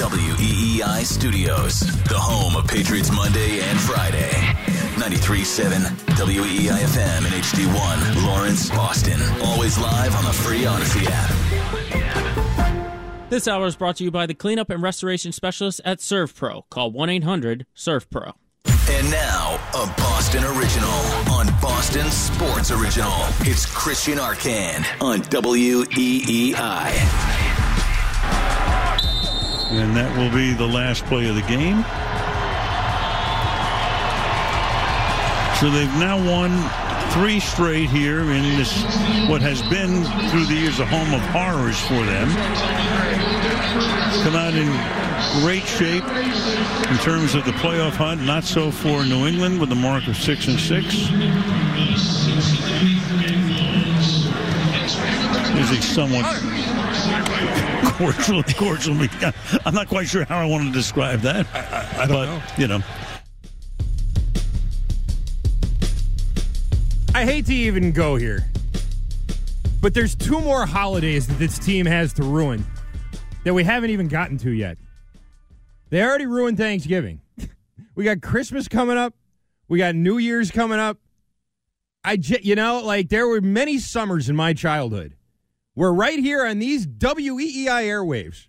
WEEI Studios, the home of Patriots Monday and Friday. 93.7 WEEI FM and HD1, Lawrence, Boston. Always live on the free Audacy app. This hour is brought to you by the cleanup and restoration specialists at ServPro. Call 1 800 ServPro. And now, a Boston original on Boston Sports Original. It's Christian Arcand on WEEI. And that will be the last play of the game. So they've now won three straight here in this, what has been through the years a home of horrors for them. Come out in great shape in terms of the playoff hunt. Not so for New England with a mark of six and six. Is a somewhat cordial, cordial. meeting. I'm not quite sure how I want to describe that. I, don't but, know. You know, I hate to even go here, but there's two more holidays that this team has to ruin that we haven't even gotten to yet. They already ruined Thanksgiving. we got Christmas coming up. We got New Year's coming up. I, j- you know, like there were many summers in my childhood where right here on these WEEI airwaves,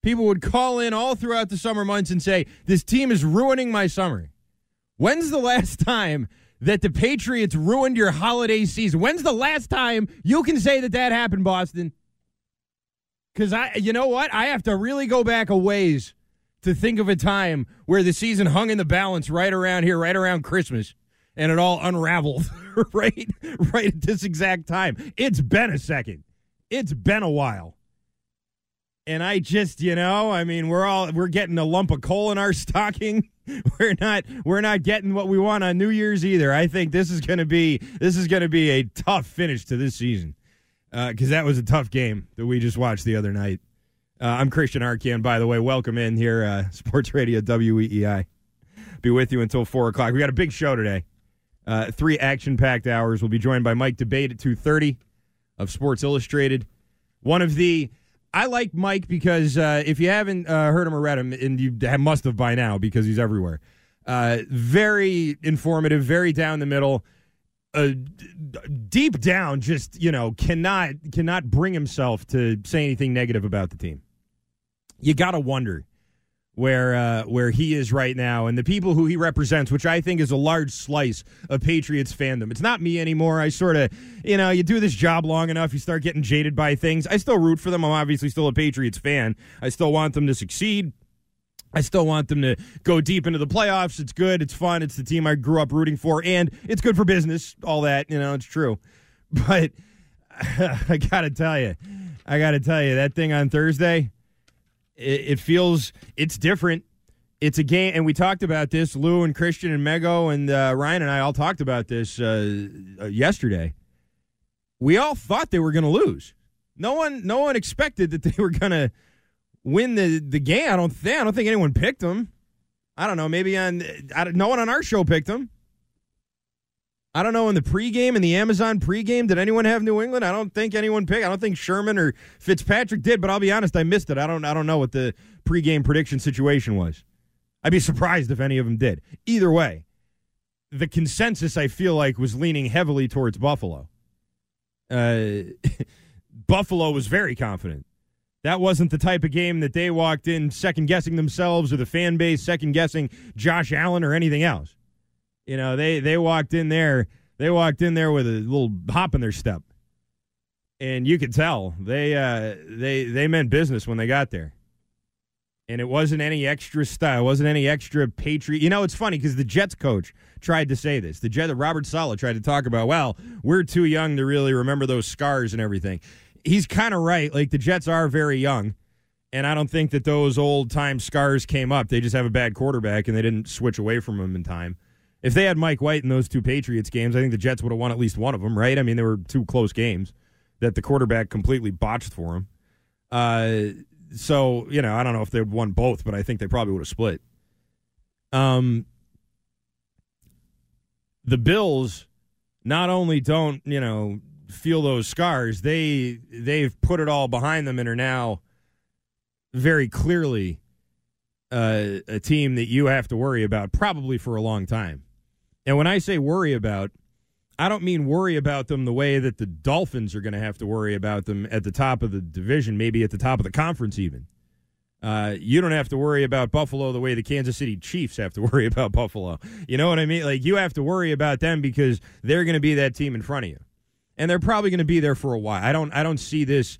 people would call in all throughout the summer months and say, This team is ruining my summer. When's the last time that the Patriots ruined your holiday season? When's the last time you can say that that happened, Boston? Because I, you know what? I have to really go back a ways to think of a time where the season hung in the balance right around here, right around Christmas, and it all unraveled right, right at this exact time. It's been a second. It's been a while. And I just, you know, I mean, we're all we're getting a lump of coal in our stocking. We're not we're not getting what we want on New Year's either. I think this is going to be this is going to be a tough finish to this season because that was a tough game that we just watched the other night. Uh, I'm Christian Arcand, by the way. Welcome in here, uh, Sports Radio WEEI. Be with you until four o'clock. We got a big show today. Uh, three action-packed hours. We'll be joined by Mike Debate at two thirty of Sports Illustrated. One of the I like Mike because uh, if you haven't uh, heard him or read him, and you must have by now because he's everywhere. Uh, very informative, very down the middle. Uh, deep down, just you know, cannot cannot bring himself to say anything negative about the team. You got to wonder where uh, where he is right now, and the people who he represents, which I think is a large slice of Patriots fandom. It's not me anymore. I sort of, you know, you do this job long enough, you start getting jaded by things. I still root for them. I'm obviously still a Patriots fan. I still want them to succeed. I still want them to go deep into the playoffs. It's good. It's fun. It's the team I grew up rooting for, and it's good for business. All that, you know, it's true. But I got to tell you, I got to tell you, that thing on Thursday, it, it feels it's different. It's a game, and we talked about this. Lou and Christian and Mego and uh, Ryan and I all talked about this uh, uh, yesterday. We all thought they were going to lose. No one, no one expected that they were going to win the the game. I don't think. I don't think anyone picked them. I don't know. Maybe on. No one on our show picked them. I don't know in the pregame in the Amazon pregame. Did anyone have New England? I don't think anyone picked. I don't think Sherman or Fitzpatrick did. But I'll be honest, I missed it. I don't. I don't know what the pregame prediction situation was. I'd be surprised if any of them did. Either way, the consensus I feel like was leaning heavily towards Buffalo. Uh, Buffalo was very confident. That wasn't the type of game that they walked in second guessing themselves or the fan base second guessing Josh Allen or anything else. You know, they they walked in there, they walked in there with a little hop in their step. And you could tell they uh, they they meant business when they got there. And it wasn't any extra style, it wasn't any extra patriot. You know, it's funny because the Jets coach tried to say this. The Jet Robert Saleh tried to talk about, well, we're too young to really remember those scars and everything he's kind of right. Like the Jets are very young, and I don't think that those old time scars came up. They just have a bad quarterback, and they didn't switch away from him in time. If they had Mike White in those two Patriots games, I think the Jets would have won at least one of them, right? I mean, there were two close games that the quarterback completely botched for him. Uh, so you know, I don't know if they'd won both, but I think they probably would have split. Um, the Bills not only don't you know feel those scars. They they've put it all behind them and are now very clearly uh, a team that you have to worry about probably for a long time. And when I say worry about, I don't mean worry about them the way that the Dolphins are going to have to worry about them at the top of the division, maybe at the top of the conference, even. Uh, you don't have to worry about Buffalo the way the Kansas City Chiefs have to worry about Buffalo. You know what I mean? Like, you have to worry about them because they're going to be that team in front of you. And they're probably going to be there for a while. I don't, I don't see this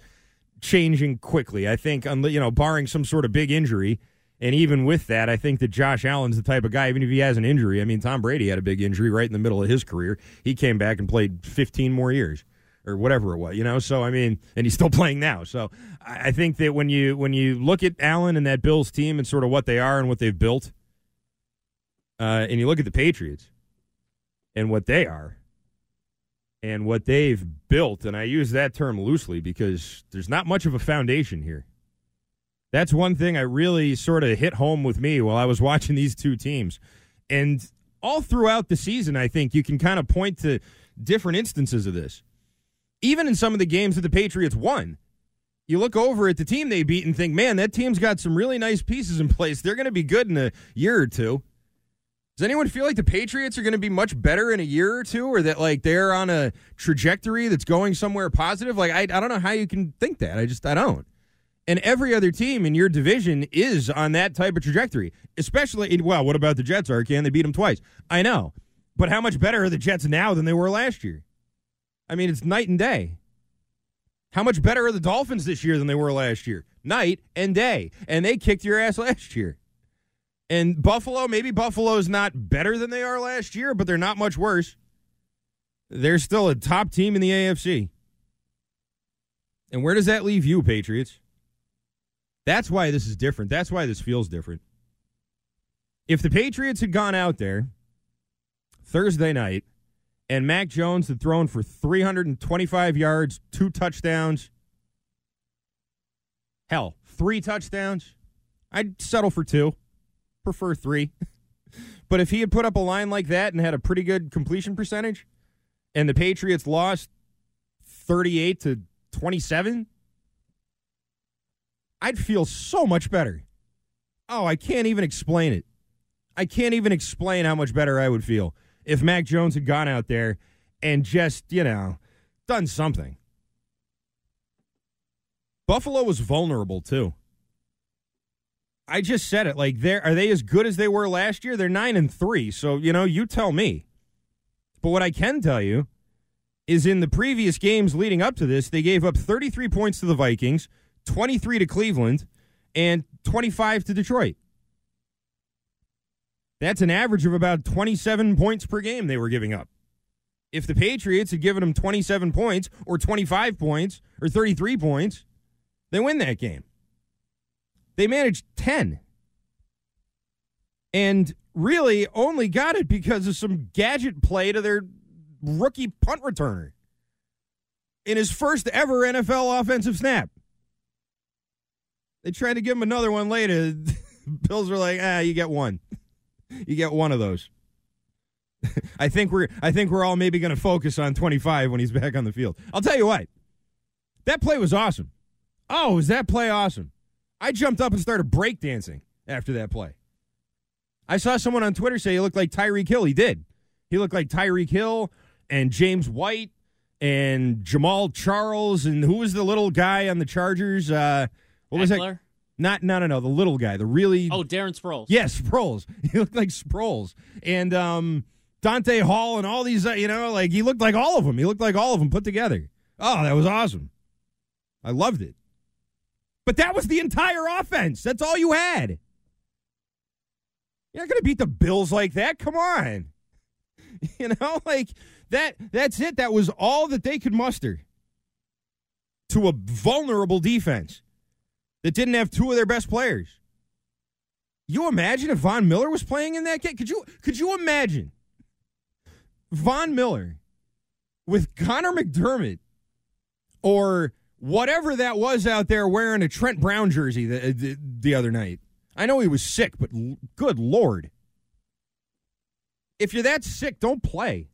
changing quickly. I think, you know, barring some sort of big injury, and even with that, I think that Josh Allen's the type of guy, even if he has an injury. I mean, Tom Brady had a big injury right in the middle of his career. He came back and played 15 more years or whatever it was, you know. So I mean, and he's still playing now. So I think that when you when you look at Allen and that Bills team and sort of what they are and what they've built, uh, and you look at the Patriots and what they are and what they've built, and I use that term loosely because there's not much of a foundation here. That's one thing I really sort of hit home with me while I was watching these two teams. And all throughout the season, I think you can kind of point to different instances of this. Even in some of the games that the Patriots won, you look over at the team they beat and think, man, that team's got some really nice pieces in place. They're going to be good in a year or two. Does anyone feel like the Patriots are going to be much better in a year or two, or that like they're on a trajectory that's going somewhere positive? Like I, I don't know how you can think that. I just I don't. And every other team in your division is on that type of trajectory. Especially, well, what about the Jets, Arcand? They beat them twice. I know. But how much better are the Jets now than they were last year? I mean, it's night and day. How much better are the Dolphins this year than they were last year? Night and day. And they kicked your ass last year. And Buffalo, maybe Buffalo's not better than they are last year, but they're not much worse. They're still a top team in the AFC. And where does that leave you, Patriots? That's why this is different. That's why this feels different. If the Patriots had gone out there Thursday night and Mac Jones had thrown for 325 yards, two touchdowns, hell, three touchdowns, I'd settle for two, prefer three. but if he had put up a line like that and had a pretty good completion percentage, and the Patriots lost 38 to 27, I'd feel so much better. Oh, I can't even explain it. I can't even explain how much better I would feel if Mac Jones had gone out there and just, you know, done something. Buffalo was vulnerable too. I just said it. Like, they are they as good as they were last year? They're nine and three. So you know, you tell me. But what I can tell you is, in the previous games leading up to this, they gave up 33 points to the Vikings, 23 to Cleveland, and 25 to Detroit. That's an average of about 27 points per game they were giving up. If the Patriots had given them 27 points or 25 points or 33 points, they win that game. They managed 10. And really only got it because of some gadget play to their rookie punt returner in his first ever NFL offensive snap. They tried to give him another one later. Bills were like, ah, you get one. you get one of those. I think we're I think we're all maybe going to focus on 25 when he's back on the field. I'll tell you what. That play was awesome. Oh, was that play awesome? I jumped up and started breakdancing after that play. I saw someone on Twitter say he looked like Tyreek Hill. He did. He looked like Tyreek Hill and James White and Jamaal Charles and who was the little guy on the Chargers? Uh, what was Ekeler? that? Not no no no the little guy, the really Oh, Darren Sproles. yes Sproles. He looked like Sproles and um, Dante Hall and all these uh, you know like he looked like all of them. He looked like all of them put together. Oh, that was awesome. I loved it. But that was the entire offense. That's all you had. You're not going to beat the Bills like that. Come on. You know, like that that's it. That was all that they could muster to a vulnerable defense that didn't have two of their best players. You imagine if Von Miller was playing in that game? Could you could you imagine Von Miller with Conor McDermott or whatever that was out there wearing a Trent Brown jersey the, the, the other night? I know he was sick, but l- good lord. If you're that sick, don't play.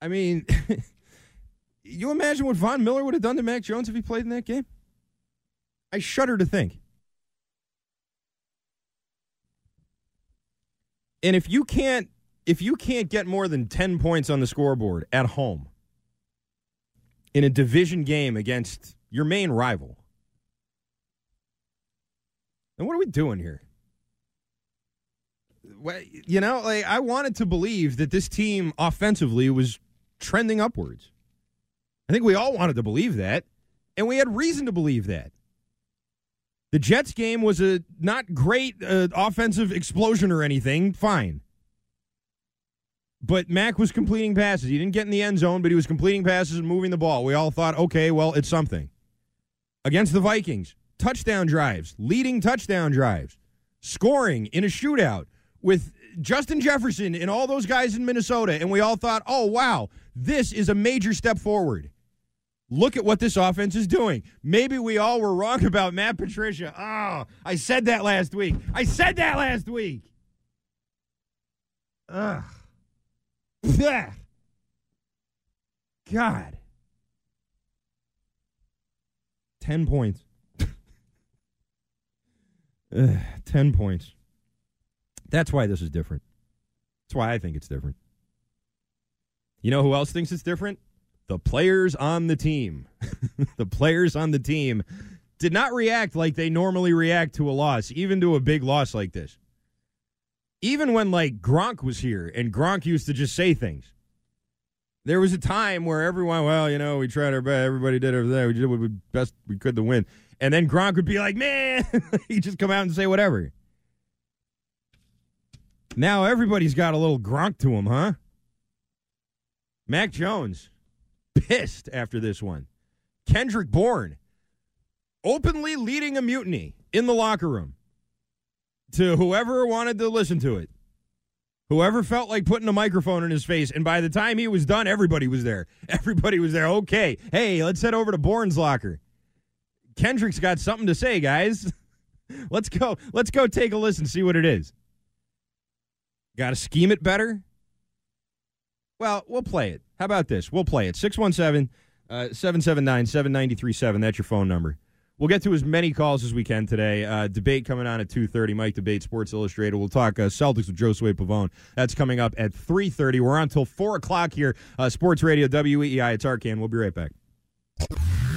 I mean, you imagine what Von Miller would have done to Mac Jones if he played in that game? I shudder to think. And if you can't if you can't get more than 10 points on the scoreboard at home in a division game against your main rival, then what are we doing here? You know, like I wanted to believe that this team offensively was trending upwards. I think we all wanted to believe that, and we had reason to believe that. The Jets game was a not great uh, offensive explosion or anything. Fine. But Mac was completing passes. He didn't get in the end zone, but he was completing passes and moving the ball. We all thought, okay, well, it's something. Against the Vikings, touchdown drives, leading touchdown drives, scoring in a shootout with Justin Jefferson and all those guys in Minnesota. And we all thought, oh, wow, this is a major step forward. Look at what this offense is doing. Maybe we all were wrong about Matt Patricia. Oh, I said that last week. I said that last week. Ugh. God. 10 points. 10 points. That's why this is different. That's why I think it's different. You know who else thinks it's different? The players on the team. the players on the team did not react like they normally react to a loss, even to a big loss like this even when like Gronk was here and Gronk used to just say things. There was a time where everyone, well, you know, we tried our best. Everybody did everything. We did what we best we could to win. And then Gronk would be like, man, he just come out and say whatever. Now everybody's got a little Gronk to him, huh? Mac Jones, pissed after this one. Kendrick Bourne, openly leading a mutiny in the locker room to whoever wanted to listen to it. Whoever felt like putting a microphone in his face, and by the time he was done, everybody was there. Everybody was there. Okay, hey, let's head over to Bourne's locker. Kendrick's got something to say, guys. let's go. Let's go take a listen, see what it is. Got to scheme it better? Well, we'll play it. How about this? We'll play it. 617 uh, 779 7937. That's your phone number. We'll get to as many calls as we can today. Uh, debate coming on at 2.30. Mike Debate, Sports Illustrated. We'll talk uh, Celtics with Josue Pavon. That's coming up at 3.30. We're on until 4 o'clock here. Uh, Sports Radio, WEEI. It's Arcand. We'll be right back.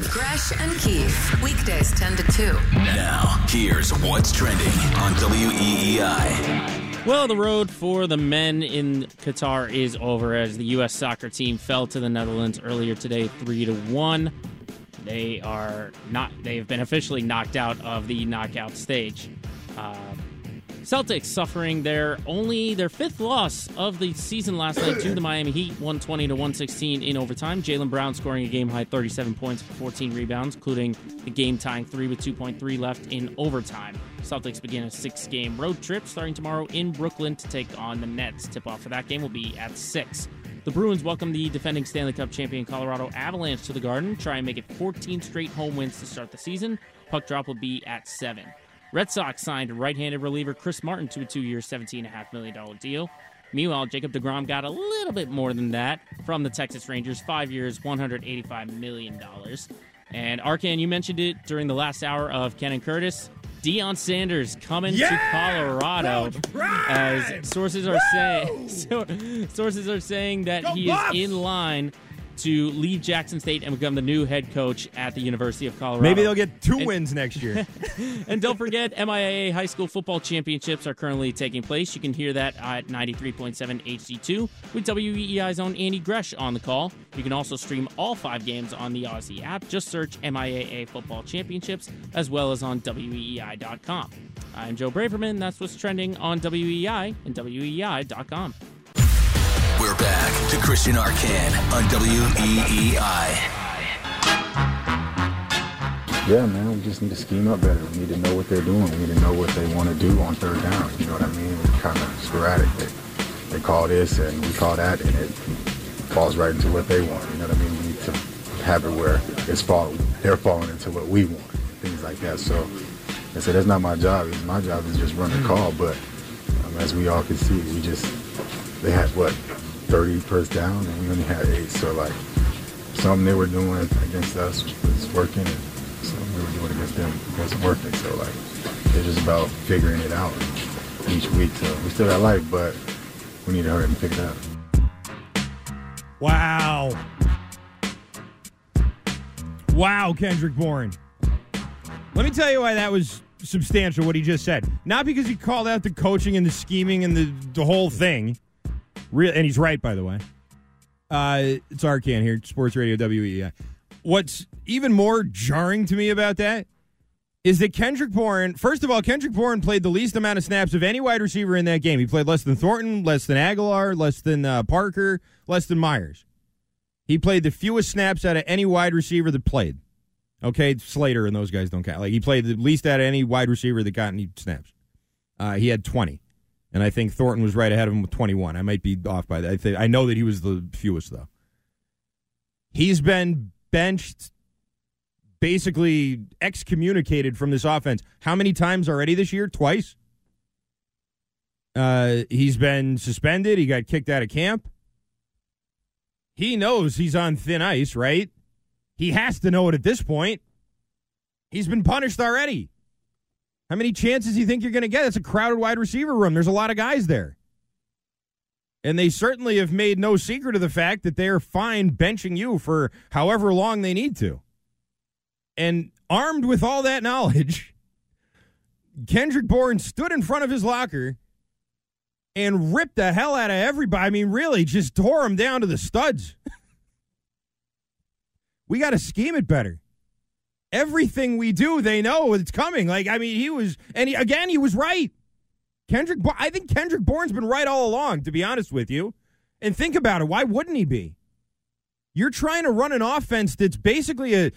Gresh and Keith, weekdays 10 to 2. Now, here's what's trending on WEEI. Well, the road for the men in Qatar is over as the U.S. soccer team fell to the Netherlands earlier today, 3 to 1. They are not. They have been officially knocked out of the knockout stage. Uh, Celtics suffering their only their fifth loss of the season last night to the Miami Heat, 120 to 116 in overtime. Jaylen Brown scoring a game high 37 points for 14 rebounds, including the game tying three with 2.3 left in overtime. Celtics begin a six game road trip starting tomorrow in Brooklyn to take on the Nets. Tip off for that game will be at 6. The Bruins welcome the defending Stanley Cup champion Colorado Avalanche to the Garden, try and make it 14 straight home wins to start the season. Puck drop will be at 7. Red Sox signed right-handed reliever Chris Martin to a two-year, $17.5 million deal. Meanwhile, Jacob deGrom got a little bit more than that from the Texas Rangers, five years, $185 million. And Arcand, you mentioned it during the last hour of Ken and Curtis. Deion Sanders coming yeah! to Colorado, as sources are saying. sources are saying that Go he Buffs! is in line to leave Jackson State and become the new head coach at the University of Colorado. Maybe they'll get two and, wins next year. and don't forget, MIAA High School Football Championships are currently taking place. You can hear that at 93.7 HD2 with WEEI's own Andy Gresh on the call. You can also stream all five games on the Audacy app. Just search MIAA Football Championships as well as on WEEI.com. I'm Joe Braverman. That's what's trending on WEEI and WEEI.com. We're back to Christian Arcand on WEEI. Yeah, man, we just need to scheme up better. We need to know what they're doing. We need to know what they want to do on third down. You know what I mean? It's kind of sporadic. They, they call this and we call that, and it falls right into what they want. You know what I mean? We need to have it where it's fall, they're falling into what we want, things like that. So I said that's not my job. My job is just run the call. But um, as we all can see, we just they had what 30 first down, and we only had eight. So like something they were doing against us was working, and something we were doing against them. It doesn't work. They so like it's just about figuring it out each week. So we still got life, but we need to hurry and pick it up. Wow. Wow, Kendrick Bourne. Let me tell you why that was substantial, what he just said. Not because he called out the coaching and the scheming and the, the whole thing. Real, and he's right, by the way. Uh, it's Arcand here, Sports Radio WEEI. What's even more jarring to me about that is that Kendrick Bourne, first of all, Kendrick Bourne played the least amount of snaps of any wide receiver in that game. He played less than Thornton, less than Agholor, less than uh, Parker, less than Meyers. He played the fewest snaps out of any wide receiver that played. Okay, Slater and those guys don't count. Like he played the least out of any wide receiver that got any snaps. Uh, he had 20. And I think Thornton was right ahead of him with 21. I might be off by that. I, I know that he was the fewest, though. He's been benched, basically excommunicated from this offense. How many times already this year? Twice. Uh, he's been suspended. He got kicked out of camp. He knows he's on thin ice, right? He has to know it at this point. He's been punished already. How many chances do you think you're going to get? It's a crowded wide receiver room. There's a lot of guys there. And they certainly have made no secret of the fact that they're fine benching you for however long they need to. And armed with all that knowledge, Kendrick Bourne stood in front of his locker and ripped the hell out of everybody. I mean, really, just tore him down to the studs. we got to scheme it better everything we do, they know it's coming. Like, I mean, he was, and he, again, he was right. Kendrick, I think Kendrick Bourne's been right all along, to be honest with you. And think about it. Why wouldn't he be? You're trying to run an offense that's basically a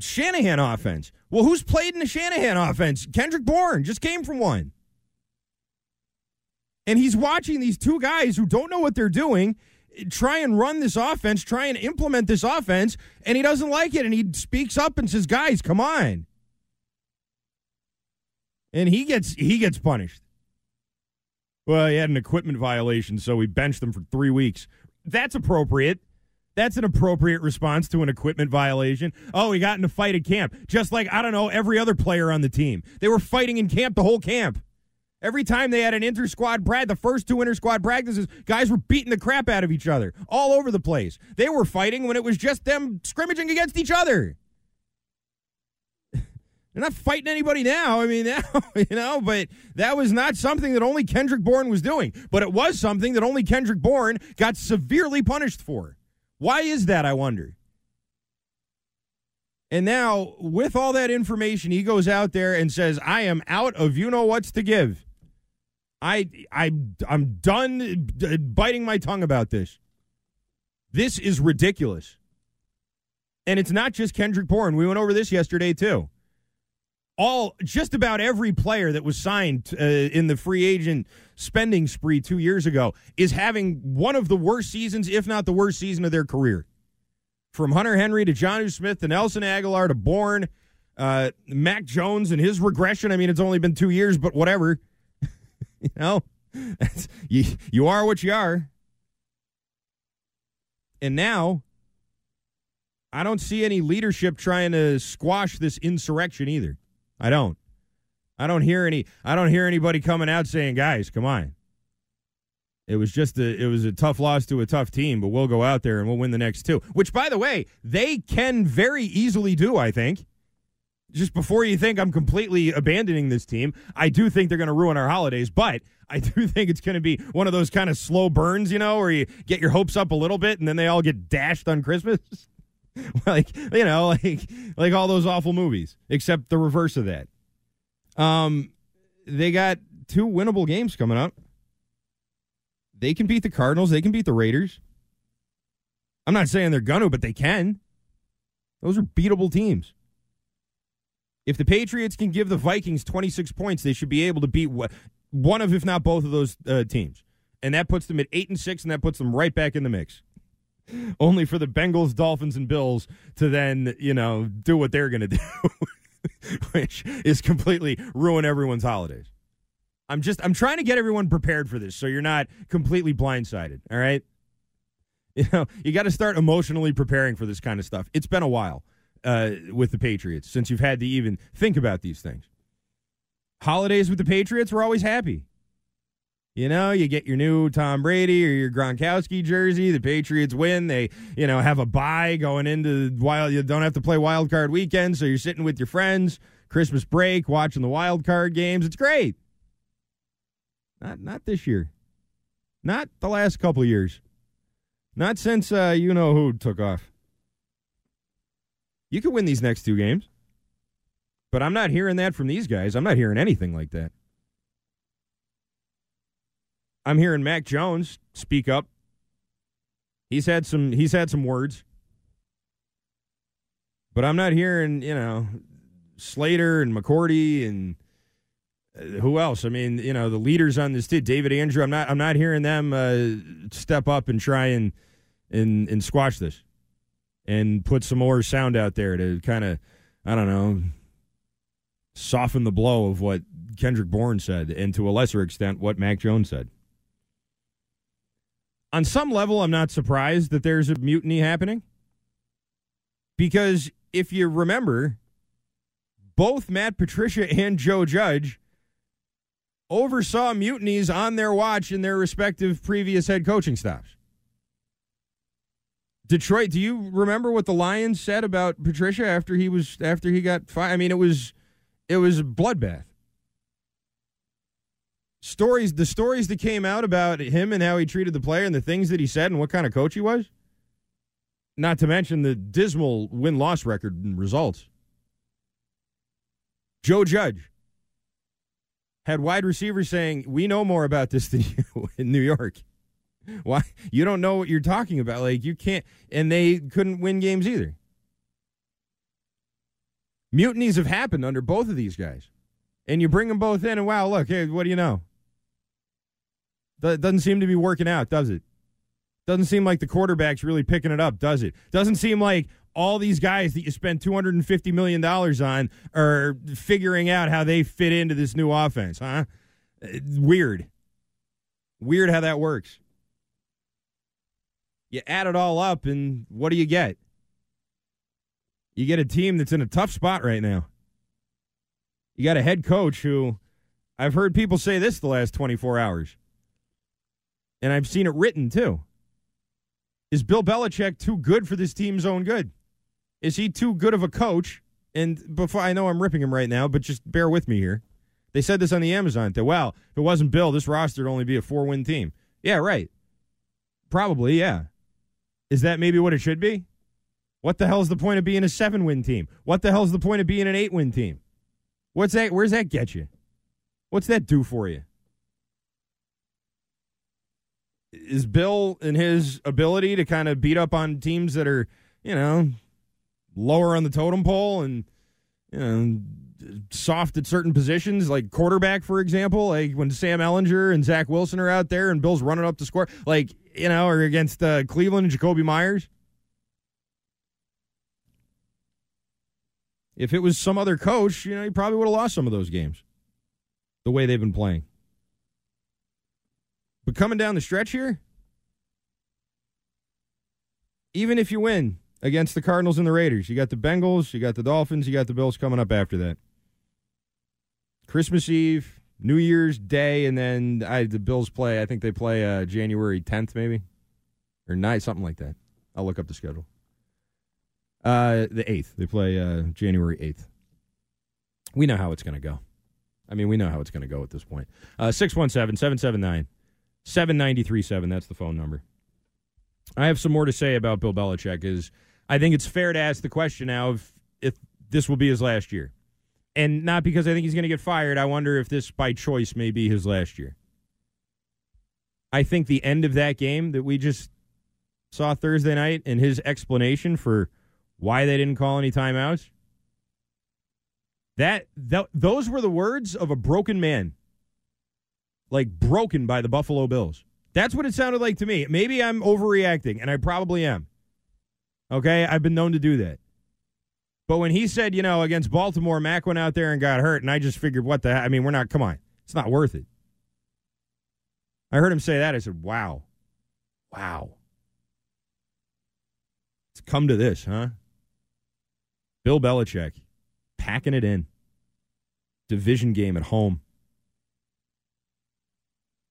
Shanahan offense. Well, who's played in the Shanahan offense? Kendrick Bourne just came from one. And he's watching these two guys who don't know what they're doing try and run this offense, try and implement this offense, and he doesn't like it. And he speaks up and says, "Guys, come on." And he gets he gets punished. Well, he had an equipment violation, so we benched him for three weeks. That's appropriate. That's an appropriate response to an equipment violation. Oh, he got in a fight at camp. Just like, I don't know, every other player on the team. They were fighting in camp the whole camp. Every time they had an inter squad brad, the first two inter squad practices, guys were beating the crap out of each other all over the place. They were fighting when it was just them scrimmaging against each other. They're not fighting anybody now. I mean, now, you know, but that was not something that only Kendrick Bourne was doing. But it was something that only Kendrick Bourne got severely punished for. Why is that, I wonder? And now, with all that information, he goes out there and says, I am out of you know what's to give. I I I'm done biting my tongue about this. This is ridiculous. And it's not just Kendrick Bourne. We went over this yesterday too. All just about every player that was signed uh, in the free agent spending spree 2 years ago is having one of the worst seasons if not the worst season of their career. From Hunter Henry to Jonnu Smith to Nelson Agholor to Bourne, uh, Mac Jones and his regression. I mean, it's only been 2 years, but whatever. you know, you, you are what you are. And now, I don't see any leadership trying to squash this insurrection either. I don't. I don't hear any. I don't hear anybody coming out saying, "Guys, come on." It was just a. It was a tough loss to a tough team, but we'll go out there and we'll win the next two. Which, by the way, they can very easily do. I think just before you think I'm completely abandoning this team, I do think they're going to ruin our holidays, but I do think it's going to be one of those kind of slow burns, you know, where you get your hopes up a little bit and then they all get dashed on Christmas. like, you know, like like all those awful movies, except the reverse of that. Um they got two winnable games coming up. They can beat the Cardinals, they can beat the Raiders. I'm not saying they're gonna, but they can. Those are beatable teams. If the Patriots can give the Vikings 26 points, they should be able to beat one of, if not both of those uh, teams. And that puts them at 8 and 6, and that puts them right back in the mix. Only for the Bengals, Dolphins, and Bills to then, you know, do what they're going to do, which is completely ruin everyone's holidays. I'm just, I'm trying to get everyone prepared for this so you're not completely blindsided, all right? You know, you got to start emotionally preparing for this kind of stuff. It's been a while uh, with the Patriots since you've had to even think about these things. Holidays with the Patriots, we're always happy. You know, you get your new Tom Brady or your Gronkowski jersey. The Patriots win. They, you know, have a bye going into wild. You don't have to play wild card weekend, so you're sitting with your friends, Christmas break, watching the wild card games. It's great. Not not this year. Not the last couple years. Not since uh, you know who took off. You could win these next two games, but I'm not hearing that from these guys. I'm not hearing anything like that. I'm hearing Mac Jones speak up. He's had some he's had some words. But I'm not hearing, you know, Slater and McCourty and uh, who else? I mean, you know, the leaders on this team, David Andrew. I'm not I'm not hearing them uh, step up and try and and and squash this and put some more sound out there to kind of I don't know soften the blow of what Kendrick Bourne said and to a lesser extent what Mac Jones said on some level, I'm not surprised that there's a mutiny happening. Because if you remember, both Matt Patricia and Joe Judge oversaw mutinies on their watch in their respective previous head coaching stops. Detroit, do you remember what the Lions said about Patricia after he was after he got fired? I mean, it was it was a bloodbath. Stories the stories that came out about him and how he treated the player and the things that he said and what kind of coach he was? Not to mention the dismal win-loss record and results. Joe judge had wide receivers saying we know more about this than you in new york why you don't know what you're talking about like you can't and they couldn't win games either mutinies have happened under both of these guys and you bring them both in and wow look hey what do you know that doesn't seem to be working out, does it? Doesn't seem like the quarterback's really picking it up, does it? Doesn't seem like all these guys that you spent $250 million on are figuring out how they fit into this new offense, huh? Uh, weird. Weird how that works. You add it all up, and what do you get? You get a team that's in a tough spot right now. You got a head coach who I've heard people say this the last 24 hours and I've seen it written too. Is Bill Belichick too good for this team's own good? Is he too good of a coach? And before I know I'm ripping him right now, but just bear with me here. They said this on the Amazon that well, if it wasn't Bill, this roster would only be a four win team. Yeah, right. Probably, yeah. Is that maybe what it should be? What the hell's the point of being a seven win team? What the hell's the point of being an eight win team? What's that? Where's that get you? What's that do for you? is Bill and his ability to kind of beat up on teams that are, you know, lower on the totem pole and you know soft at certain positions, like quarterback, for example, like when Sam Ehlinger and Zach Wilson are out there and Bill's running up the score, like you know, or against uh, Cleveland and Jacoby Meyers. If it was some other coach, you know, he probably would have lost some of those games. The way they've been playing. But coming down the stretch here, even if you win against the Cardinals and the Raiders, you got the Bengals, you got the Dolphins, you got the Bills coming up after that. Christmas Eve, New Year's Day, and then I, the Bills play. I think they play uh, January 10th, maybe or night, something like that. I'll look up the schedule. Uh, the 8th. They play uh, January 8th. We know how it's going to go. I mean, we know how it's going to go at this point. Uh, 617 779 7937, that's the phone number. I have some more to say about Bill Belichick is I think it's fair to ask the question now if, if this will be his last year. And not because I think he's going to get fired. I wonder if this by choice may be his last year. I think the end of that game that we just saw Thursday night and his explanation for why they didn't call any timeouts that, that those were the words of a broken man like broken by the Buffalo Bills. That's what it sounded like to me. Maybe I'm overreacting, and I probably am. Okay, I've been known to do that. But when he said, you know, against Baltimore, Mac went out there and got hurt, and I just figured, what the? I mean, we're not. Come on, it's not worth it. I heard him say that. I said, wow, wow. It's come to this, huh? Bill Belichick packing it in. Division game at home.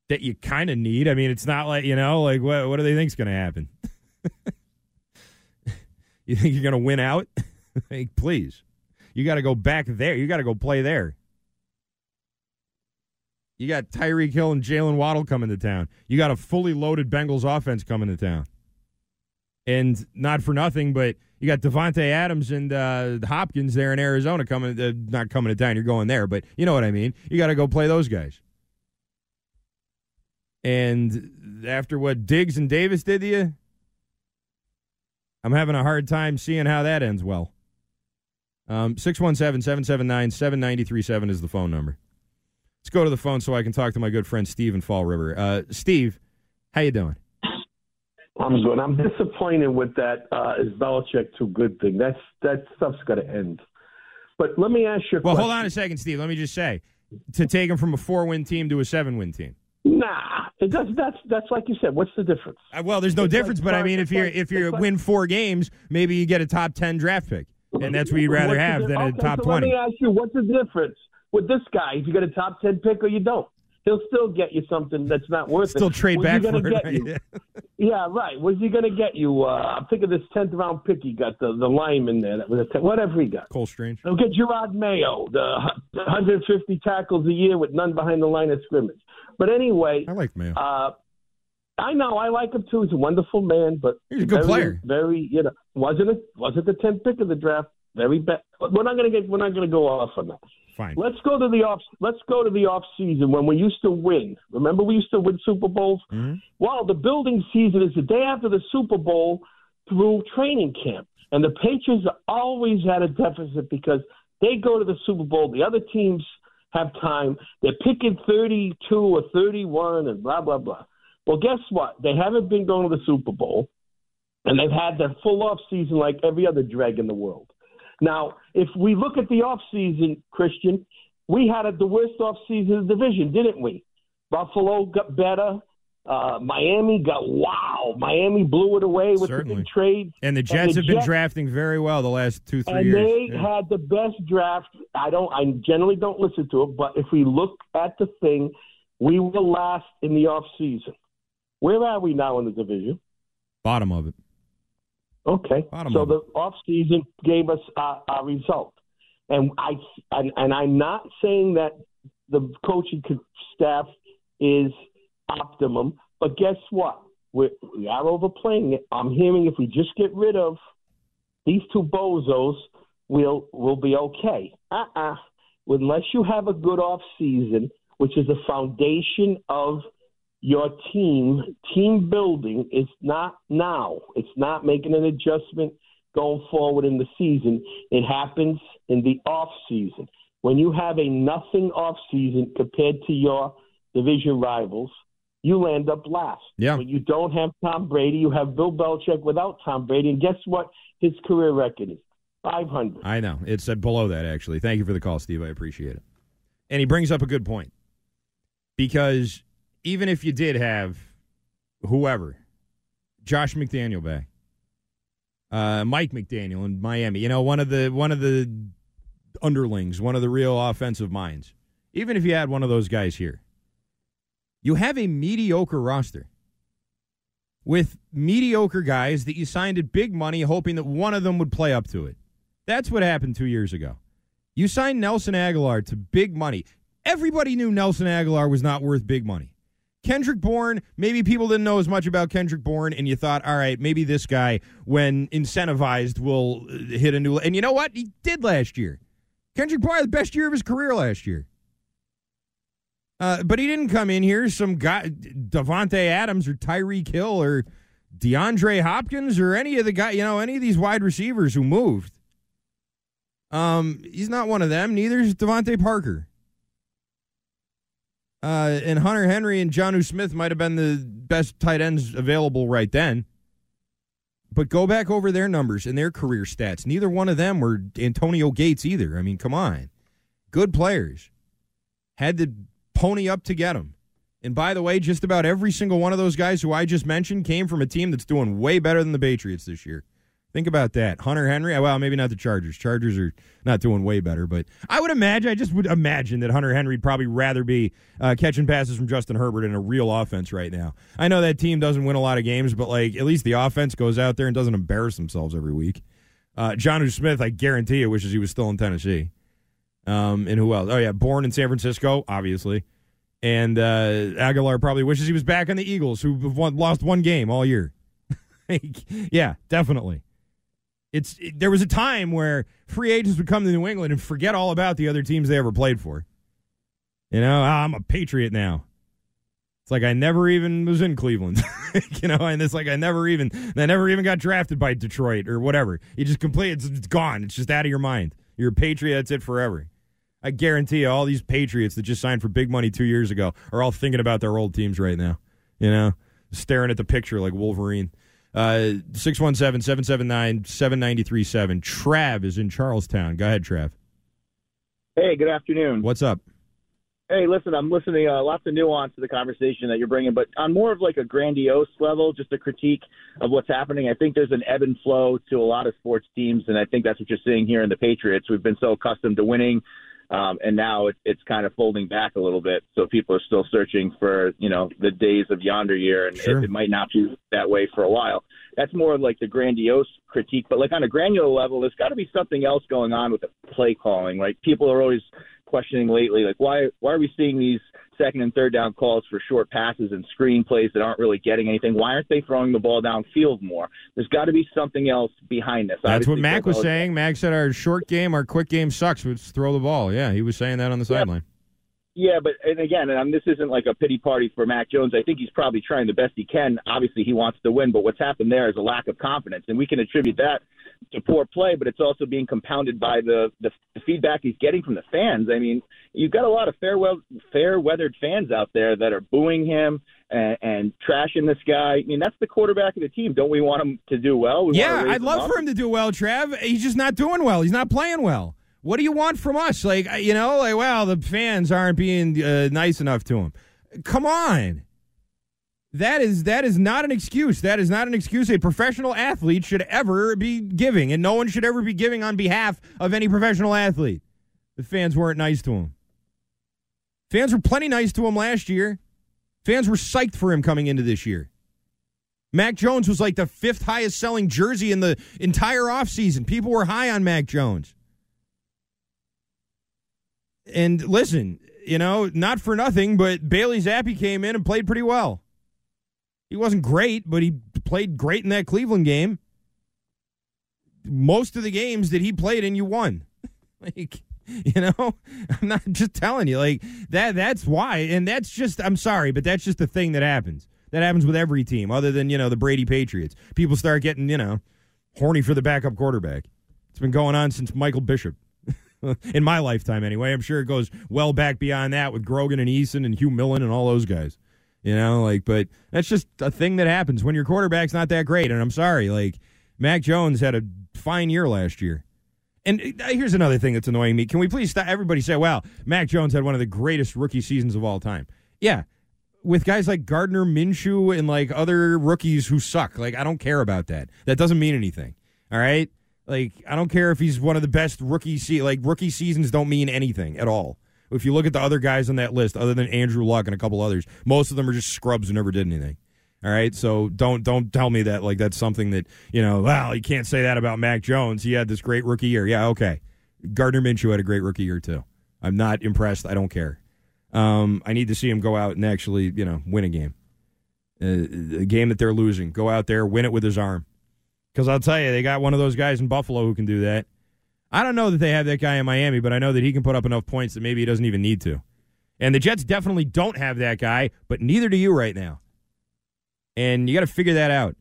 That you kind of need. I mean, it's not like, you know, like what, what do they think's going to happen? you think you're going to win out? please. You got to go back there. You got to go play there. You got Tyreek Hill and Jaylen Waddle coming to town. You got a fully loaded Bengals offense coming to town. And not for nothing, but you got Davante Adams and uh, Hopkins there in Arizona coming, uh, not coming to town. You're going there, but you know what I mean. You got to go play those guys. And after what Diggs and Davis did to you, I'm having a hard time seeing how that ends well. Um, 617 779 7937 is the phone number. Let's go to the phone so I can talk to my good friend Steve in Fall River. Uh, Steve, how you doing? I'm good. I'm disappointed with that. Uh, is Belichick too good thing? That's that stuff's got to end. But let me ask you. well, question. hold on a second, Steve. Let me just say, to take him from a four-win team to a seven-win team. Nah, it does. That's that's like you said. What's the difference? Uh, well, there's no It's difference, like but I mean, if you're if you like- win four games, maybe you get a top ten draft pick, and that's what you'd rather What's have di- than a top so twenty. Let me ask you, what's the difference with this guy? If you get a top ten pick or you don't, he'll still get you something that's not worth Still it. trade What's back for get it. you? right? Yeah, right. What's he going to get you? Uh, I'm thinking this tenth round pick he got the the lineman there that was a ten, whatever he got. Cole Strange. They'll get Jerod Mayo, the 150 tackles a year with none behind the line of scrimmage. But anyway, I like Mayo. uh, I know I like him too. He's a wonderful man, but He's a good very, player. Very, you know, wasn't it? Wasn't the 10th pick of the draft? Very bad. We're not going to get. We're not going to go off on that. Fine. Let's go to the off. Let's go to the off season when we used to win. Remember, we used to win Super Bowls. Mm-hmm. Well, the building season is the day after the Super Bowl through training camp, and the Patriots are always had a deficit because they go to the Super Bowl. The other teams have time. They're picking 32 or 31 and blah blah blah. Well, guess what? They haven't been going to the Super Bowl, and they've had their full off season like every other drag in the world. Now, if we look at the off season, Christian, we had a, the worst off season of the division, didn't we? Buffalo got better. Uh, Miami got wow. Miami blew it away with Certainly. the big trade. And the Jets the have been drafting very well the last two three and years. they Yeah. had the best draft. I don't. I generally don't listen to it, but if we look at the thing, we were last in the off season. Where are we now in the division? Bottom of it. Okay, Bottom so of the off season gave us our, our result, and I and, and I'm not saying that the coaching staff is optimum, but guess what? We're, we are overplaying it. I'm hearing if we just get rid of these two bozos, we'll we'll be okay. Uh-uh. Unless you have a good off season, which is the foundation of your team, team building is not now. It's not making an adjustment going forward in the season. It happens in the off season. When you have a nothing off season compared to your division rivals, you land up last. Yeah. When you don't have Tom Brady, you have Bill Belichick without Tom Brady, and guess what? His career record is 500. I know. It's uh, below that, actually. Thank you for the call, Steve. I appreciate it. And he brings up a good point. Because even if you did have whoever, Josh McDaniel back, uh, Mike McDaniel in Miami, you know, one of the one of the underlings, one of the real offensive minds. Even if you had one of those guys here, you have a mediocre roster with mediocre guys that you signed at big money, hoping that one of them would play up to it. That's what happened two years ago. You signed Nelson Agholor to big money. Everybody knew Nelson Agholor was not worth big money. Kendrick Bourne, maybe people didn't know as much about Kendrick Bourne, and you thought, all right, maybe this guy, when incentivized, will uh, hit a new. And you know what? He did last year. Kendrick Bourne had the best year of his career last year. Uh, but he didn't come in here some guy, Davante Adams or Tyreek Hill or DeAndre Hopkins or any of the guy, you know, any of these wide receivers who moved. Um, he's not one of them. Neither is DeVante Parker. Uh, and Hunter Henry and Jonnu Smith might have been the best tight ends available right then. But go back over their numbers and their career stats. Neither one of them were Antonio Gates either. I mean, come on. Good players. Had to pony up to get them. And by the way, just about every single one of those guys who I just mentioned came from a team that's doing way better than the Patriots this year. Think about that. Hunter Henry, well, maybe not the Chargers. Chargers are not doing way better, but I would imagine, I just would imagine that Hunter Henry'd probably rather be uh, catching passes from Justin Herbert in a real offense right now. I know that team doesn't win a lot of games, but like at least the offense goes out there and doesn't embarrass themselves every week. Uh, Jonnu Smith, I guarantee you, wishes he was still in Tennessee. Um, and who else? Oh, yeah, born in San Francisco, obviously. And uh, Agholor probably wishes he was back on the Eagles, who have won, lost one game all year. yeah, definitely. It's it, there was a time where free agents would come to New England and forget all about the other teams they ever played for. You know, ah, I'm a Patriot now. It's like I never even was in Cleveland, you know, and it's like I never even I never even got drafted by Detroit or whatever. You just complete it's, it's gone. It's just out of your mind. You're a Patriot. That's it forever. I guarantee you, all these Patriots that just signed for big money two years ago are all thinking about their old teams right now. You know, staring at the picture like Wolverine. Uh, 617 779 7937. Trav is in Charlestown. Go ahead, Trav. Hey, good afternoon. What's up? Hey, listen, I'm listening. Uh, lots of nuance to the conversation that you're bringing, but on more of like a grandiose level, just a critique of what's happening. I think there's an ebb and flow to a lot of sports teams, and I think that's what you're seeing here in the Patriots. We've been so accustomed to winning, um, and now it, it's kind of folding back a little bit. So people are still searching for you know the days of yonder year, and Sure. it, it might not be that way for a while. That's more like the grandiose critique, but like on a granular level, there's got to be something else going on with the play calling. Like people are always questioning lately, like why why are we seeing these second and third down calls for short passes and screen plays that aren't really getting anything? Why aren't they throwing the ball downfield more? There's got to be something else behind this. That's what Mac was saying. Mac said our short game, our quick game sucks. Let's throw the ball. Yeah, he was saying that on the sideline. Yeah, but and again, and um, this isn't like a pity party for Mac Jones. I think he's probably trying the best he can. Obviously, he wants to win, but what's happened there is a lack of confidence, and we can attribute that to poor play. But it's also being compounded by the the, the feedback he's getting from the fans. I mean, you've got a lot of fair well fair weathered fans out there that are booing him and, and trashing this guy. I mean, that's the quarterback of the team. Don't we want him to do well? We Yeah, I'd love up. for him to do well, Trav. He's just not doing well. He's not playing well. What do you want from us? Like, you know, like, well, the fans aren't being uh, nice enough to him. Come on. That is that is not an excuse. That is not an excuse a professional athlete should ever be giving, and no one should ever be giving on behalf of any professional athlete. The fans weren't nice to him. Fans were plenty nice to him last year. Fans were psyched for him coming into this year. Mac Jones was like the fifth highest selling jersey in the entire offseason. People were high on Mac Jones. And listen, you know, not for nothing, but Bailey Zappe came in and played pretty well. He wasn't great, but he played great in that Cleveland game. Most of the games that he played in, you won. like, you know, I'm not just telling you like that. That's why, and that's just. I'm sorry, but that's just the thing that happens. That happens with every team, other than you know the Brady Patriots. People start getting you know horny for the backup quarterback. It's been going on since Michael Bishop. In my lifetime, anyway. I'm sure it goes well back beyond that with Grogan and Eason and Hugh Millen and all those guys. You know, like, but that's just a thing that happens when your quarterback's not that great. And I'm sorry, like, Mac Jones had a fine year last year. And uh, here's another thing that's annoying me. Can we please stop? Everybody say, wow, Mac Jones had one of the greatest rookie seasons of all time. Yeah. With guys like Gardner Minshew and like other rookies who suck. Like, I don't care about that. That doesn't mean anything. All right. Like, I don't care if he's one of the best rookie se- like rookie seasons don't mean anything at all. If you look at the other guys on that list, other than Andrew Luck and a couple others, most of them are just scrubs who never did anything. All right, so don't don't tell me that like that's something that you know. Well, you can't say that about Mac Jones. He had this great rookie year. Yeah, okay. Gardner Minshew had a great rookie year too. I'm not impressed. I don't care. Um, I need to see him go out and actually you know win a game, uh, a game that they're losing. Go out there, win it with his arm. Because I'll tell you, they got one of those guys in Buffalo who can do that. I don't know that they have that guy in Miami, but I know that he can put up enough points that maybe he doesn't even need to. And the Jets definitely don't have that guy, but neither do you right now. And you got to figure that out.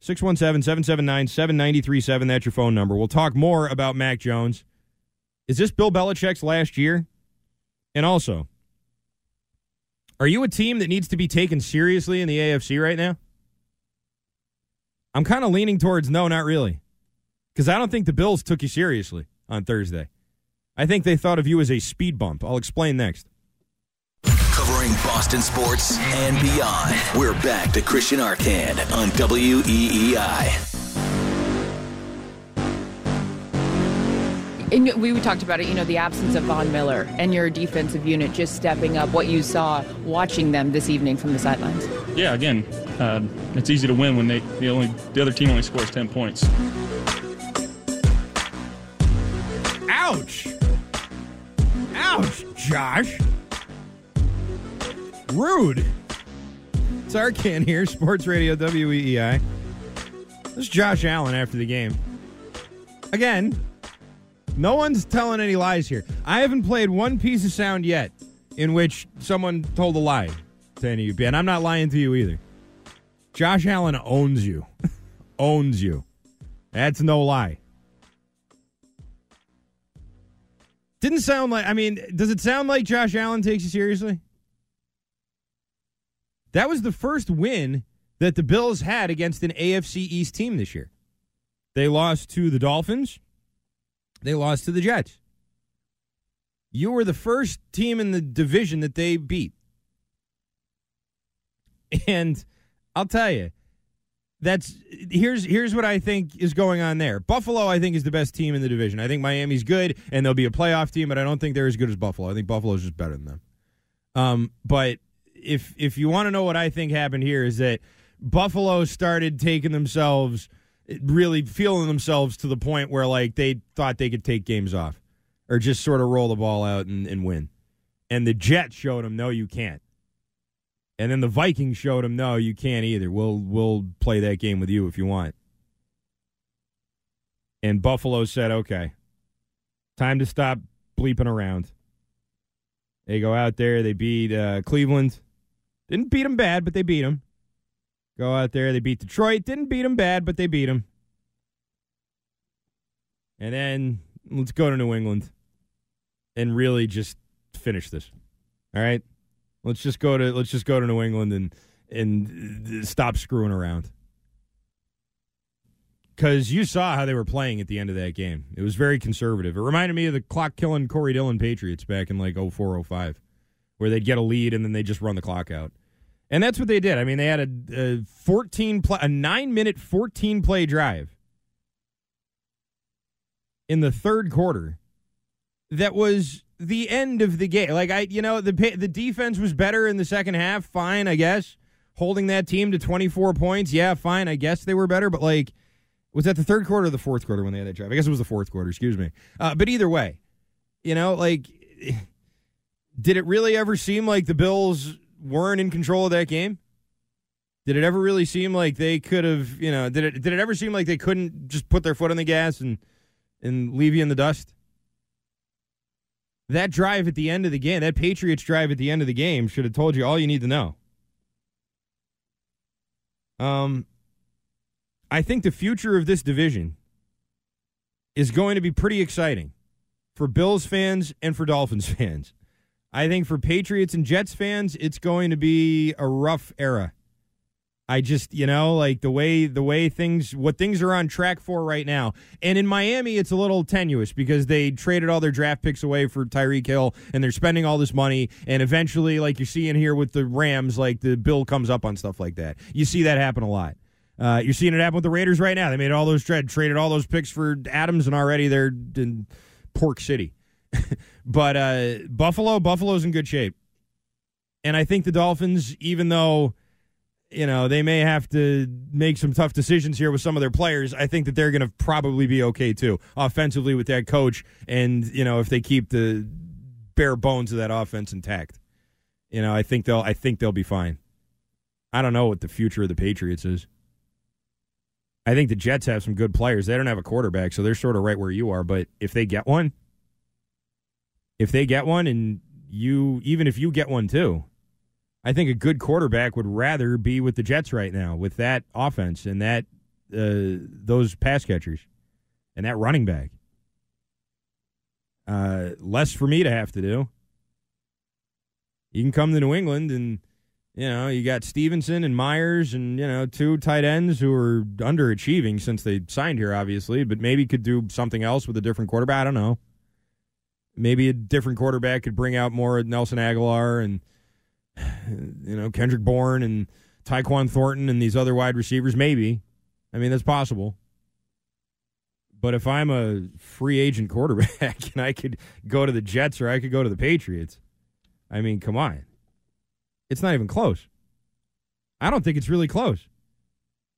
617 779 7937. That's your phone number. We'll talk more about Mac Jones. Is this Bill Belichick's last year? And also, are you a team that needs to be taken seriously in the AFC right now? I'm kind of leaning towards no, not really. Because I don't think the Bills took you seriously on Thursday. I think they thought of you as a speed bump. I'll explain next. Covering Boston sports and beyond. We're back to Christian Arcand on WEEI. And we talked about it, you know, the absence of Von Miller and your defensive unit just stepping up. What you saw watching them this evening from the sidelines. Yeah, again, uh, it's easy to win when they the only the other team only scores ten points. Ouch! Ouch, Josh. Rude. It's Arcand here, Sports Radio WEEI. This is Josh Allen after the game. Again, no one's telling any lies here. I haven't played one piece of sound yet in which someone told a lie to any of you, and I'm not lying to you either. Josh Allen owns you. owns you. That's no lie. Didn't sound like, I mean, does it sound like Josh Allen takes you seriously? That was the first win that the Bills had against an AFC East team this year. They lost to the Dolphins, they lost to the Jets. You were the first team in the division that they beat. And I'll tell you, that's here's here's what I think is going on there. Buffalo, I think, is the best team in the division. I think Miami's good, and they'll be a playoff team, but I don't think they're as good as Buffalo. I think Buffalo's just better than them. Um, but if if you want to know what I think happened here is that Buffalo started taking themselves really feeling themselves to the point where like they thought they could take games off or just sort of roll the ball out and, and win. And the Jets showed them no, you can't. And then the Vikings showed him, no, you can't either. We'll we'll play that game with you if you want. And Buffalo said, okay, time to stop bleeping around. They go out there, they beat uh, Cleveland. Didn't beat them bad, but they beat them. Go out there, they beat Detroit. Didn't beat them bad, but they beat them. And then let's go to New England and really just finish this. All right? Let's just go to let's just go to New England and and stop screwing around. Because you saw how they were playing at the end of that game. It was very conservative. It reminded me of the clock killing Corey Dillon Patriots back in like 04, 05, where they'd get a lead and then they just run the clock out. And that's what they did. I mean, they had a, a 14 play, a nine minute, 14 play drive in the third quarter that was the end of the game. Like I, you know, the the defense was better in the second half. Fine, I guess. Holding that team to 24 points, yeah, fine. I guess they were better, but like, was that the third quarter or the fourth quarter when they had that drive? I guess it was the fourth quarter. Excuse me. Uh, but either way, you know, like, did it really ever seem like the Bills weren't in control of that game? Did it ever really seem like they could have, you know, did it did it ever seem like they couldn't just put their foot on the gas and and leave you in the dust? That drive at the end of the game, that Patriots drive at the end of the game should have told you all you need to know. Um I think the future of this division is going to be pretty exciting for Bills fans and for Dolphins fans. I think for Patriots and Jets fans, it's going to be a rough era. I just, you know, like the way the way things what things are on track for right now. And in Miami, it's a little tenuous because they traded all their draft picks away for Tyreek Hill and they're spending all this money and eventually like you're seeing here with the Rams, like the bill comes up on stuff like that. You see that happen a lot. Uh, you're seeing it happen with the Raiders right now. They made all those trade traded all those picks for Adams and already they're in Pork City. but uh, Buffalo, Buffalo's in good shape. And I think the Dolphins, even though you know, they may have to make some tough decisions here with some of their players. I think that they're going to probably be okay too, offensively with that coach, and you know, if they keep the bare bones of that offense intact, you know, I think they'll, I think they'll be fine. I don't know what the future of the Patriots is. I think the Jets have some good players. They don't have a quarterback, so they're sort of right where you are. But if they get one, if they get one, and you, even if you get one too, I think a good quarterback would rather be with the Jets right now with that offense and that uh, those pass catchers and that running back. Uh, less for me to have to do. You can come to New England and you know you got Stevenson and Meyers and you know two tight ends who are underachieving since they signed here, obviously, but maybe could do something else with a different quarterback. I don't know. Maybe a different quarterback could bring out more Nelson Agholor and you know, Kendrick Bourne and Tyquan Thornton and these other wide receivers, maybe. I mean, that's possible. But if I'm a free agent quarterback and I could go to the Jets or I could go to the Patriots, I mean, come on. It's not even close. I don't think it's really close.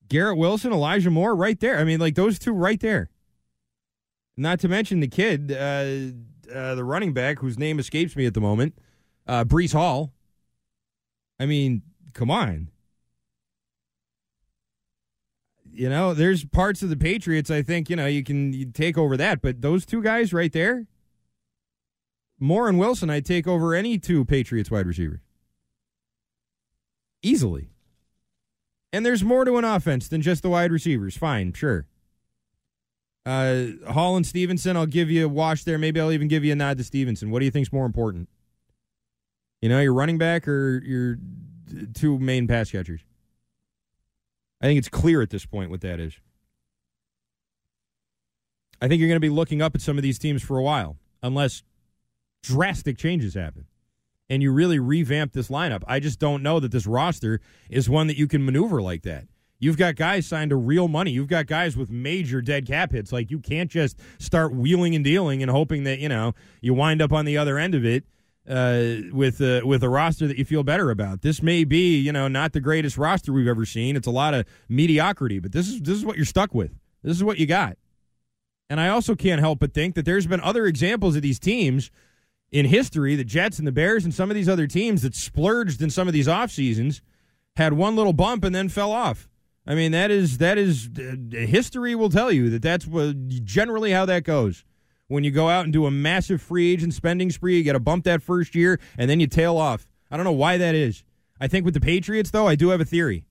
Garrett Wilson, Elijah Moore, right there. I mean, like those two right there. Not to mention the kid, uh, uh, the running back whose name escapes me at the moment, uh, Breece Hall. I mean, come on. You know, there's parts of the Patriots I think, you know, you can you take over that, but those two guys right there, Moore and Wilson, I'd take over any two Patriots wide receivers. Easily. And there's more to an offense than just the wide receivers. Fine, sure. Uh, Hall and Stevenson, I'll give you a wash there. Maybe I'll even give you a nod to Stevenson. What do you think's more important? You know, your running back or your two main pass catchers? I think it's clear at this point what that is. I think you're going to be looking up at some of these teams for a while, unless drastic changes happen and you really revamp this lineup. I just don't know that this roster is one that you can maneuver like that. You've got guys signed to real money. You've got guys with major dead cap hits. Like you can't just start wheeling and dealing and hoping that you know you wind up on the other end of it uh, with uh, with a roster that you feel better about. This may be you know not the greatest roster we've ever seen. It's a lot of mediocrity, but this is this is what you're stuck with. This is what you got. And I also can't help but think that there's been other examples of these teams in history, the Jets and the Bears and some of these other teams that splurged in some of these off seasons had one little bump and then fell off. I mean, that is that is uh, history will tell you that that's what, generally how that goes. When you go out and do a massive free agent spending spree, you get a bump that first year and then you tail off. I don't know why that is. I think with the Patriots though, I do have a theory.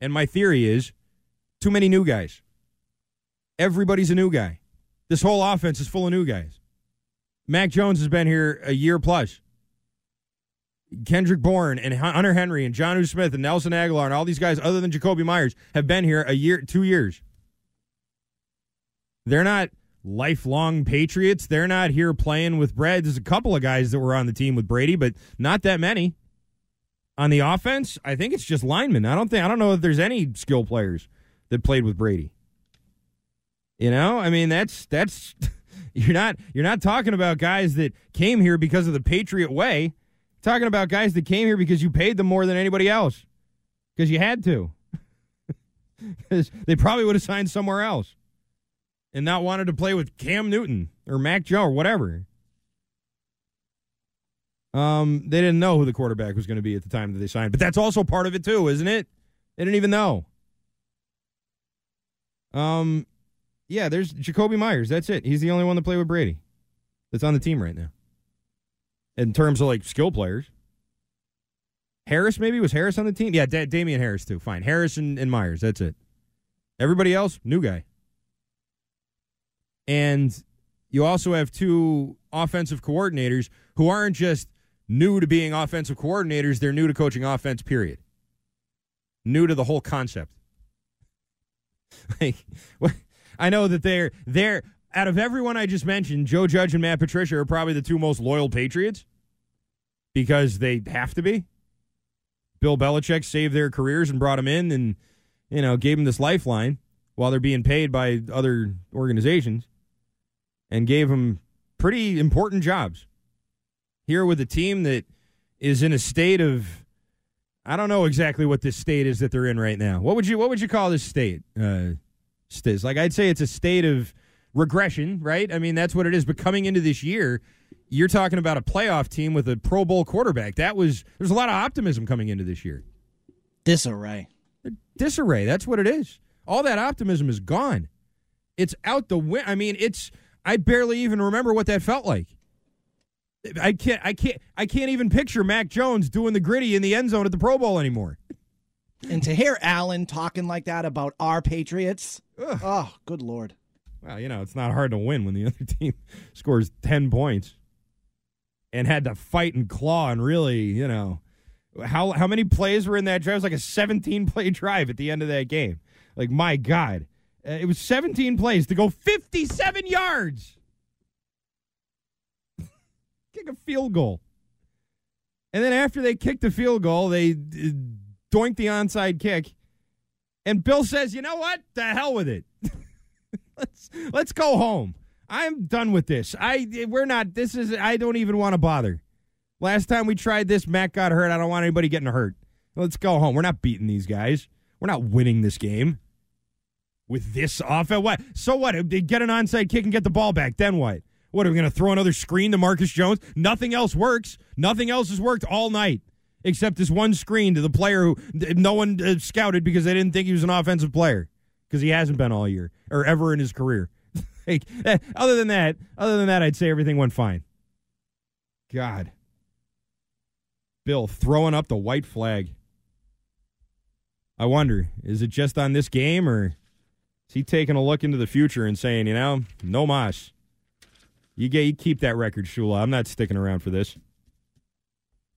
And my theory is too many new guys. Everybody's a new guy. This whole offense is full of new guys. Mac Jones has been here a year plus. Kendrick Bourne and Hunter Henry and Jonnu Smith and Nelson Agholor and all these guys, other than Jakobi Meyers, have been here a year, two years. They're not lifelong Patriots. They're not here playing with Brad. There's a couple of guys that were on the team with Brady, but not that many. On the offense, I think it's just linemen. I don't think I don't know if there's any skill players that played with Brady. You know, I mean that's that's you're not you're not talking about guys that came here because of the Patriot way. You're talking about guys that came here because you paid them more than anybody else. Because you had to. Because they probably would have signed somewhere else. And not wanted to play with Cam Newton or Mac Joe or whatever. Um, they didn't know who the quarterback was going to be at the time that they signed, but that's also part of it too, isn't it? They didn't even know. Um, yeah, there's Jakobi Meyers. That's it. He's the only one to play with Brady that's on the team right now. In terms of like skill players. Harris, maybe? Was Harris on the team? Yeah, da- Damien Harris, too. Fine. Harris and, and Meyers. That's it. Everybody else, new guy. And you also have two offensive coordinators who aren't just new to being offensive coordinators, they're new to coaching offense, period. New to the whole concept. Like. I know that they're they're out of everyone I just mentioned, Joe Judge and Matt Patricia are probably the two most loyal Patriots because they have to be. Bill Belichick saved their careers and brought them in and you know gave them this lifeline while they're being paid by other organizations and gave him pretty important jobs. Here with a team that is in a state of I don't know exactly what this state is that they're in right now. What would you what would you call this state? Uh, Stiz. Like I'd say it's a state of regression, right? I mean, that's what it is. But coming into this year, you're talking about a playoff team with a Pro Bowl quarterback. That was there's a lot of optimism coming into this year. Disarray. Disarray. That's what it is. All that optimism is gone. It's out the win. I mean, it's. I barely even remember what that felt like. I can't. I can't. I can't even picture Mac Jones doing the Griddy in the end zone at the Pro Bowl anymore. And to hear Allen talking like that about our Patriots, Ugh. oh, good lord. Well, you know, it's not hard to win when the other team scores 10 points and had to fight and claw and really, you know, how how many plays were in that drive? It was like a 17 play drive at the end of that game. Like, my God. Uh, it was 17 plays to go 57 yards. Kick a field goal. And then after they kicked the field goal, they uh, doinked the onside kick. And Bill says, you know what? The hell with it. let's let's go home. I'm done with this. I we're not. This is. I don't even want to bother. Last time we tried this, Mac got hurt. I don't want anybody getting hurt. Let's go home. We're not beating these guys. We're not winning this game with this offense. What? So what? Get an onside kick and get the ball back. Then what? What are we going to throw another screen to Marcus Jones? Nothing else works. Nothing else has worked all night except this one screen to the player who no one uh, scouted because they didn't think he was an offensive player because he hasn't been all year or ever in his career. like, eh, other than that, other than that, I'd say everything went fine. God, Bill throwing up the white flag. I wonder, is it just on this game or is he taking a look into the future and saying, you know, no mas? You get you keep that record, Shula. I'm not sticking around for this.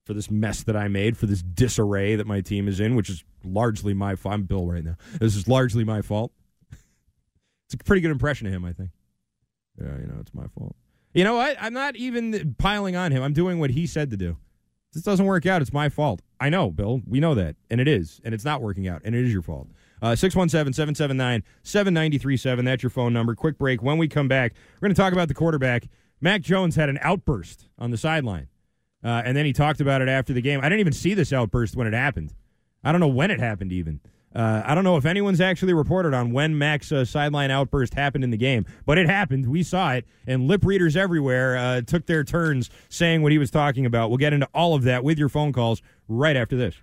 For this mess that I made, for this disarray that my team is in, which is largely my fault. I'm Bill right now. This is largely my fault. it's a pretty good impression of him, I think. Yeah, you know, it's my fault. You know what? I'm not even piling on him. I'm doing what he said to do. If this doesn't work out, it's my fault. I know, Bill. We know that. And it is. And it's not working out. And it is your fault. Uh, 617 779 7937. That's your phone number. Quick break. When we come back, we're going to talk about the quarterback. Mac Jones had an outburst on the sideline. Uh, and then he talked about it after the game. I didn't even see this outburst when it happened. I don't know when it happened, even. Uh, I don't know if anyone's actually reported on when Mac's uh, sideline outburst happened in the game, but it happened. We saw it, and lip readers everywhere uh, took their turns saying what he was talking about. We'll get into all of that with your phone calls right after this.